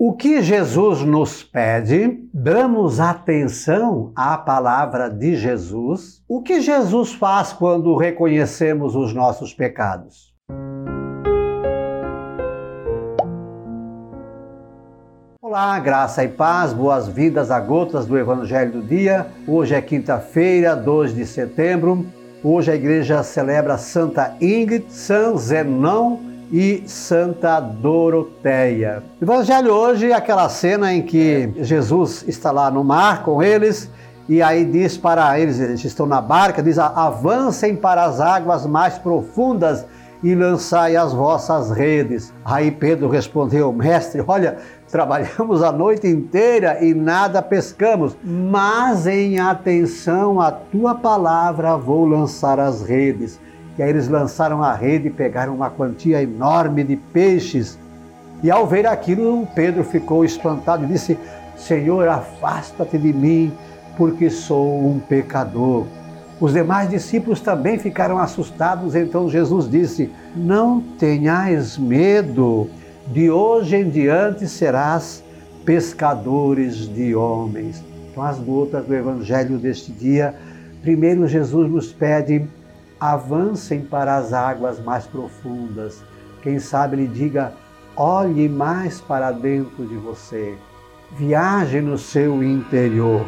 O que Jesus nos pede? Damos atenção à palavra de Jesus? O que Jesus faz quando reconhecemos os nossos pecados? Olá, graça e paz, boas-vindas a gotas do Evangelho do Dia. Hoje é quinta-feira, 2 de setembro. Hoje a igreja celebra Santa Ingrid, São Zenão e Santa Doroteia. Evangelho hoje é aquela cena em que Jesus está lá no mar com eles e aí diz para eles, eles estão na barca, diz: avancem para as águas mais profundas e lançai as vossas redes. Aí Pedro respondeu: Mestre, olha, trabalhamos a noite inteira e nada pescamos, mas em atenção à tua palavra vou lançar as redes. E aí eles lançaram a rede e pegaram uma quantia enorme de peixes. E ao ver aquilo, Pedro ficou espantado e disse: Senhor, afasta-te de mim, porque sou um pecador. Os demais discípulos também ficaram assustados, então Jesus disse: Não tenhais medo, de hoje em diante serás pescadores de homens. Então, as gotas do Evangelho deste dia, primeiro Jesus nos pede avancem para as águas mais profundas. Quem sabe lhe diga: olhe mais para dentro de você, viaje no seu interior.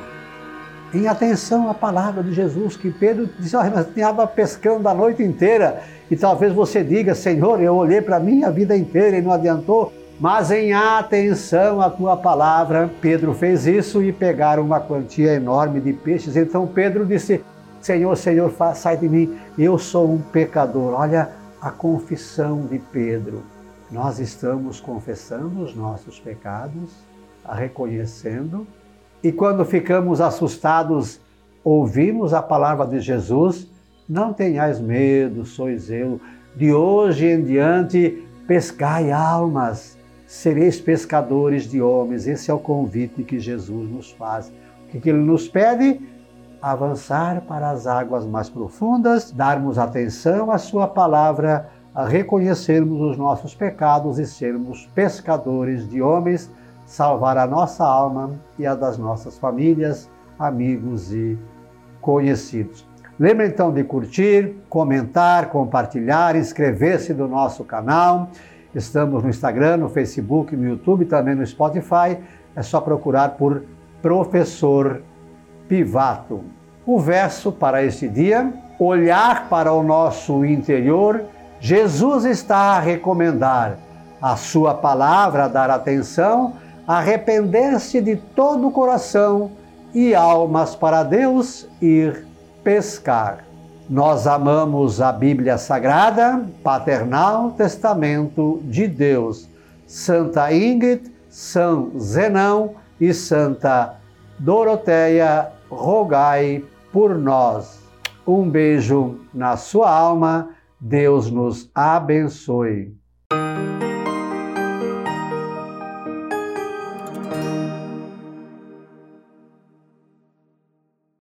Em atenção à palavra de Jesus, que Pedro disse: Olha, mas estava pescando a noite inteira. E talvez você diga: Senhor, eu olhei para mim a vida inteira e não adiantou. Mas em atenção à tua palavra, Pedro fez isso e pegaram uma quantia enorme de peixes. Então Pedro disse: Senhor, Senhor, sai de mim, eu sou um pecador. Olha a confissão de Pedro. Nós estamos confessando os nossos pecados, a reconhecendo, e quando ficamos assustados, ouvimos a palavra de Jesus: Não tenhais medo, sois eu. De hoje em diante, pescai almas, sereis pescadores de homens. Esse é o convite que Jesus nos faz. O que ele nos pede? Avançar para as águas mais profundas, darmos atenção à Sua palavra, a reconhecermos os nossos pecados e sermos pescadores de homens, salvar a nossa alma e a das nossas famílias, amigos e conhecidos. Lembre então de curtir, comentar, compartilhar, inscrever-se no nosso canal. Estamos no Instagram, no Facebook, no YouTube, também no Spotify. É só procurar por Professor Pivato. O verso para este dia, olhar para o nosso interior, Jesus está a recomendar a sua palavra, a dar atenção, arrepender-se de todo o coração e almas para Deus ir pescar. Nós amamos a Bíblia Sagrada, Paternal Testamento de Deus. Santa Ingrid, São Zenão e Santa Doroteia rogai por nós. Um beijo na sua alma. Deus nos abençoe.